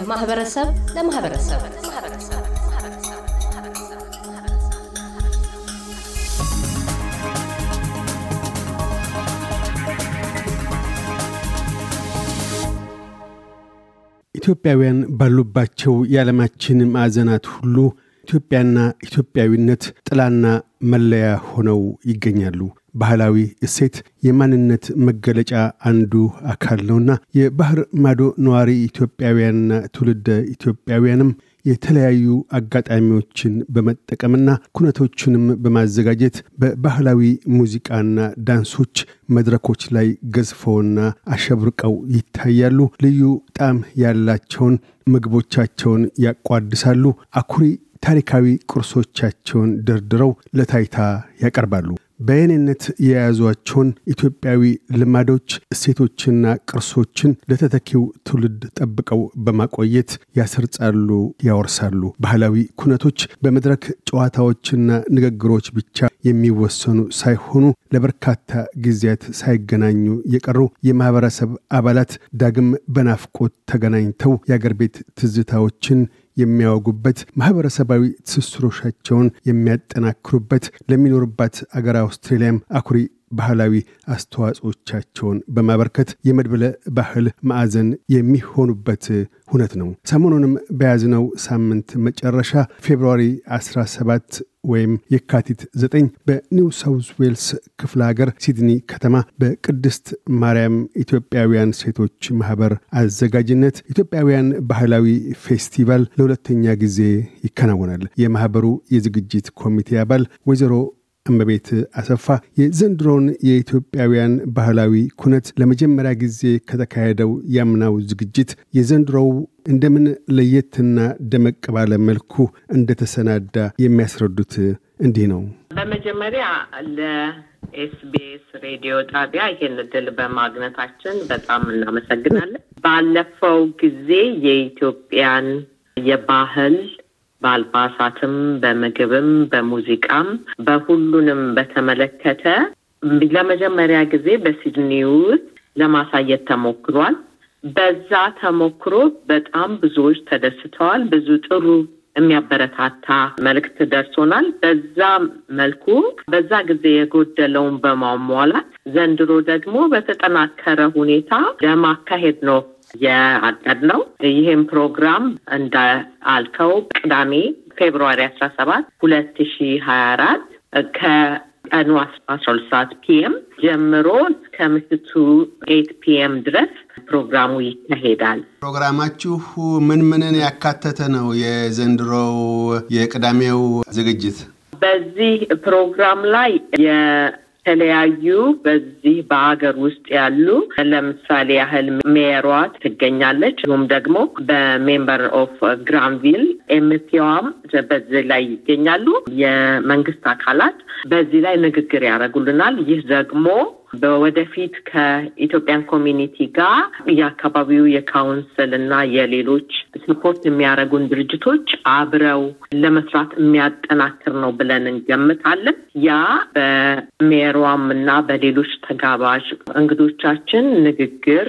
ከማህበረሰብ ለማህበረሰብ ኢትዮጵያውያን ባሉባቸው የዓለማችን ማዕዘናት ሁሉ ኢትዮጵያና ኢትዮጵያዊነት ጥላና መለያ ሆነው ይገኛሉ። ባህላዊ እሴት የማንነት መገለጫ አንዱ አካል ነውና የባህር ማዶ ነዋሪ ኢትዮጵያውያንና ትውልደ ኢትዮጵያውያንም የተለያዩ አጋጣሚዎችን በመጠቀምና ኩነቶችንም በማዘጋጀት በባህላዊ ሙዚቃና ዳንሶች መድረኮች ላይ ገዝፈውና አሸብርቀው ይታያሉ። ልዩ ጣዕም ያላቸውን ምግቦቻቸውን ያቋድሳሉ። አኩሪ ታሪካዊ ቅርሶቻቸውን ደርድረው ለታይታ ያቀርባሉ። በየኔነት የያዟቸውን ኢትዮጵያዊ ልማዶች፣ እሴቶችና ቅርሶችን ለተተኪው ትውልድ ጠብቀው በማቆየት ያሰርጻሉ፣ ያወርሳሉ። ባህላዊ ኩነቶች በመድረክ ጨዋታዎችና ንግግሮች ብቻ የሚወሰኑ ሳይሆኑ ለበርካታ ጊዜያት ሳይገናኙ የቀሩ የማህበረሰብ አባላት ዳግም በናፍቆት ተገናኝተው የአገር ቤት ትዝታዎችን የሚያወጉበት ማህበረሰባዊ ትስስሮቻቸውን የሚያጠናክሩበት ለሚኖሩባት አገር አውስትሬሊያም አኩሪ ባህላዊ አስተዋጽኦቻቸውን በማበርከት የመድብለ ባህል ማዕዘን የሚሆኑበት ሁነት ነው። ሰሞኑንም በያዝነው ሳምንት መጨረሻ February 17 ወይም የካቲት 9 በኒው ሳውዝ ዌልስ ክፍለ ሀገር ሲድኒ ከተማ በቅድስት ማርያም ኢትዮጵያውያን ሴቶች ማህበር አዘጋጅነት ኢትዮጵያውያን ባህላዊ ፌስቲቫል ለሁለተኛ ጊዜ ይከናወናል። የማህበሩ የዝግጅት ኮሚቴ አባል ወይዘሮ እመቤት አሰፋ የዘንድሮውን የኢትዮጵያውያን ባህላዊ ኩነት ለመጀመሪያ ጊዜ ከተካሄደው ያምናው ዝግጅት የዘንድሮው እንደምን ለየትና ደመቅ ባለ መልኩ እንደተሰናዳ የሚያስረዱት እንዲህ ነው። በመጀመሪያ ለኤስቢኤስ ሬዲዮ ጣቢያ ይህን እድል በማግኘታችን በጣም እናመሰግናለን። ባለፈው ጊዜ የኢትዮጵያን የባህል በአልባሳትም፣ በምግብም፣ በሙዚቃም በሁሉንም በተመለከተ ለመጀመሪያ ጊዜ በሲድኒ ውስጥ ለማሳየት ተሞክሯል። በዛ ተሞክሮ በጣም ብዙዎች ተደስተዋል። ብዙ ጥሩ የሚያበረታታ መልእክት ደርሶናል። በዛ መልኩ በዛ ጊዜ የጎደለውን በማሟላት ዘንድሮ ደግሞ በተጠናከረ ሁኔታ ለማካሄድ ነው የአቀድነው። ይህም ፕሮግራም እንዳልከው ቅዳሜ February አስራ ሰባት ሁለት ሺ ሀያ አራት ከቀኑ አስራ ሁለት ሰዓት PM ጀምሮ እስከ ምሽቱ eight PM ድረስ ፕሮግራሙ ይካሄዳል። ፕሮግራማችሁ ምን ምንን ያካተተ ነው? የዘንድሮው የቅዳሜው ዝግጅት በዚህ ፕሮግራም ላይ የተለያዩ በዚህ በሀገር ውስጥ ያሉ ለምሳሌ ያህል mayor ሯ ትገኛለች። እንዲሁም ደግሞ በ member of Granville MP ዋም በዚህ ላይ ይገኛሉ። የመንግስት አካላት በዚህ ላይ ንግግር ያደርጉልናል። ይህ ደግሞ በወደፊት ከ Ethiopian community ጋር የአካባቢው የ council እና የሌሎች support የሚያደርጉን ድርጅቶች አብረው ለመስራት የሚያጠናክር ነው ብለን እንገምታለን። ያ በሜሯም እና በሌሎች ተጋባዥ እንግዶቻችን ንግግር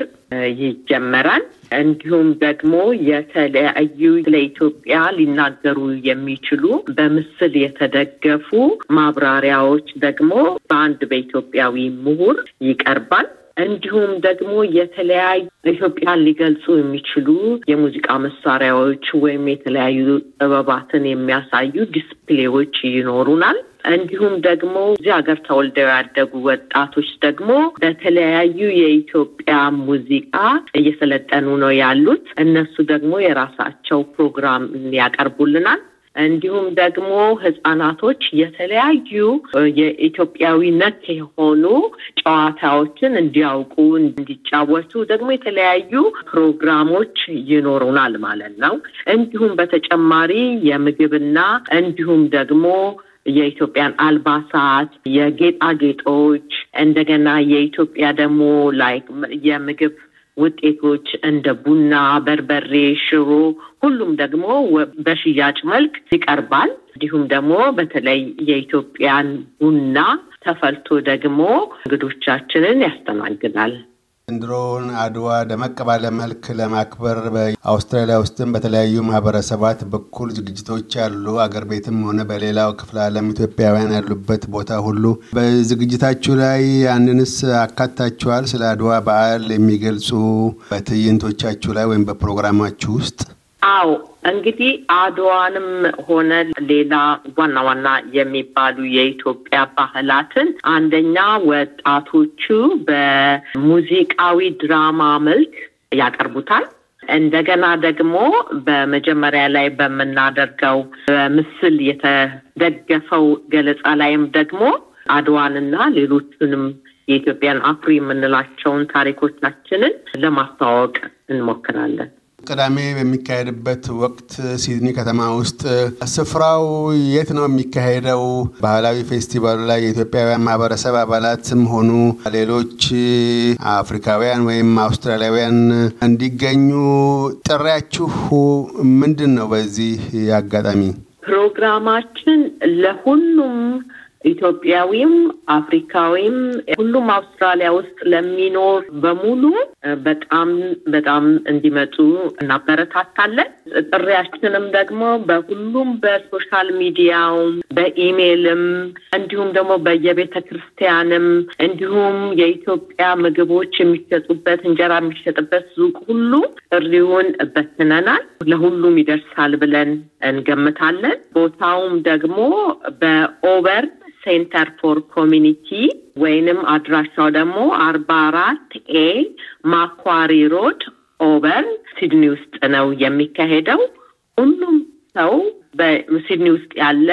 ይጀመራል። እንዲሁም ደግሞ የተለያዩ ለኢትዮጵያ ሊናገሩ የሚችሉ በምስል የተደገፉ ማብራሪያዎች ደግሞ በአንድ በኢትዮጵያዊ ምሁር ይቀርባል። እንዲሁም ደግሞ የተለያዩ ኢትዮጵያን ሊገልጹ የሚችሉ የሙዚቃ መሳሪያዎች ወይም የተለያዩ ጥበባትን የሚያሳዩ ዲስፕሌዎች ይኖሩናል። እንዲሁም ደግሞ እዚህ ሀገር ተወልደው ያደጉ ወጣቶች ደግሞ በተለያዩ የኢትዮጵያ ሙዚቃ እየሰለጠኑ ነው ያሉት። እነሱ ደግሞ የራሳቸው ፕሮግራም ያቀርቡልናል። እንዲሁም ደግሞ ህጻናቶች የተለያዩ የኢትዮጵያዊ ነክ የሆኑ ጨዋታዎችን እንዲያውቁ እንዲጫወቱ ደግሞ የተለያዩ ፕሮግራሞች ይኖሩናል ማለት ነው። እንዲሁም በተጨማሪ የምግብና እንዲሁም ደግሞ የኢትዮጵያን አልባሳት፣ የጌጣጌጦች እንደገና የኢትዮጵያ ደግሞ like የምግብ ውጤቶች እንደ ቡና፣ በርበሬ፣ ሽሮ ሁሉም ደግሞ በሽያጭ መልክ ይቀርባል። እንዲሁም ደግሞ በተለይ የኢትዮጵያን ቡና ተፈልቶ ደግሞ እንግዶቻችንን ያስተናግዳል። ዘንድሮውን አድዋ ደመቅ ባለ መልክ ለማክበር በአውስትራሊያ ውስጥም በተለያዩ ማህበረሰባት በኩል ዝግጅቶች አሉ። አገር ቤትም ሆነ በሌላው ክፍለ ዓለም ኢትዮጵያውያን ያሉበት ቦታ ሁሉ በዝግጅታችሁ ላይ ያንንስ አካታችኋል? ስለ አድዋ በዓል የሚገልጹ በትዕይንቶቻችሁ ላይ ወይም በፕሮግራማችሁ ውስጥ? አዎ እንግዲህ አድዋንም ሆነ ሌላ ዋና ዋና የሚባሉ የኢትዮጵያ ባህላትን አንደኛ ወጣቶቹ በሙዚቃዊ ድራማ መልክ ያቀርቡታል። እንደገና ደግሞ በመጀመሪያ ላይ በምናደርገው በምስል የተደገፈው ገለጻ ላይም ደግሞ አድዋንና ሌሎቹንም የኢትዮጵያን አኩሪ የምንላቸውን ታሪኮቻችንን ለማስተዋወቅ እንሞክራለን። ቅዳሜ በሚካሄድበት ወቅት ሲድኒ ከተማ ውስጥ ስፍራው የት ነው የሚካሄደው? ባህላዊ ፌስቲቫሉ ላይ የኢትዮጵያውያን ማህበረሰብ አባላትም ሆኑ ሌሎች አፍሪካውያን ወይም አውስትራሊያውያን እንዲገኙ ጥሪያችሁ ምንድን ነው? በዚህ አጋጣሚ ፕሮግራማችን ለሁሉም ኢትዮጵያዊም አፍሪካዊም ሁሉም አውስትራሊያ ውስጥ ለሚኖር በሙሉ በጣም በጣም እንዲመጡ እናበረታታለን። ጥሪያችንም ደግሞ በሁሉም በ social media ውም በኢሜይልም እንዲሁም ደግሞ በየቤተ ክርስቲያንም እንዲሁም የኢትዮጵያ ምግቦች የሚሸጡበት እንጀራ የሚሸጥበት ሱቅ ሁሉ ጥሪውን በትነናል። ለሁሉም ይደርሳል ብለን እንገምታለን። ቦታውም ደግሞ በ Auburn Centre for Community ወይንም አድራሻው ደግሞ አርባ አራት A Macquarie Road ኦበርን ሲድኒ ውስጥ ነው የሚካሄደው። ሁሉም ሰው በሲድኒ ውስጥ ያለ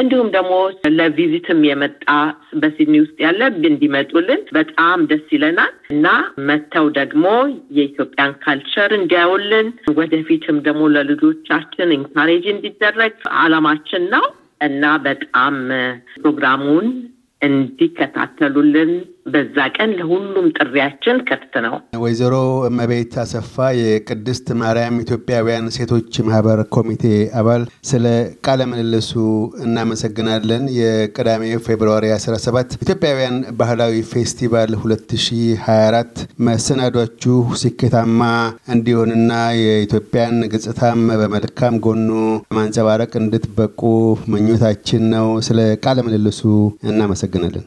እንዲሁም ደግሞ ለ visit ም የመጣ በሲድኒ ውስጥ ያለ እንዲመጡልን በጣም ደስ ይለናል እና መጥተው ደግሞ የኢትዮጵያን culture እንዲያዩልን ወደፊትም ደግሞ ለልጆቻችን encourage እንዲደረግ አላማችን ነው እና በጣም ፕሮግራሙን እንዲከታተሉልን በዛ ቀን ለሁሉም ጥሪያችን ክፍት ነው። ወይዘሮ እመቤት አሰፋ የቅድስት ማርያም ኢትዮጵያውያን ሴቶች ማህበር ኮሚቴ አባል፣ ስለ ቃለ ምልልሱ እናመሰግናለን። የቅዳሜ ፌብርዋሪ 17 ኢትዮጵያውያን ባህላዊ ፌስቲቫል 2024 መሰናዷችሁ ስኬታማ እንዲሆንና የኢትዮጵያን ገጽታም በመልካም ጎኑ ማንጸባረቅ እንድትበቁ ምኞታችን ነው። ስለ ቃለ ምልልሱ እናመሰግናለን።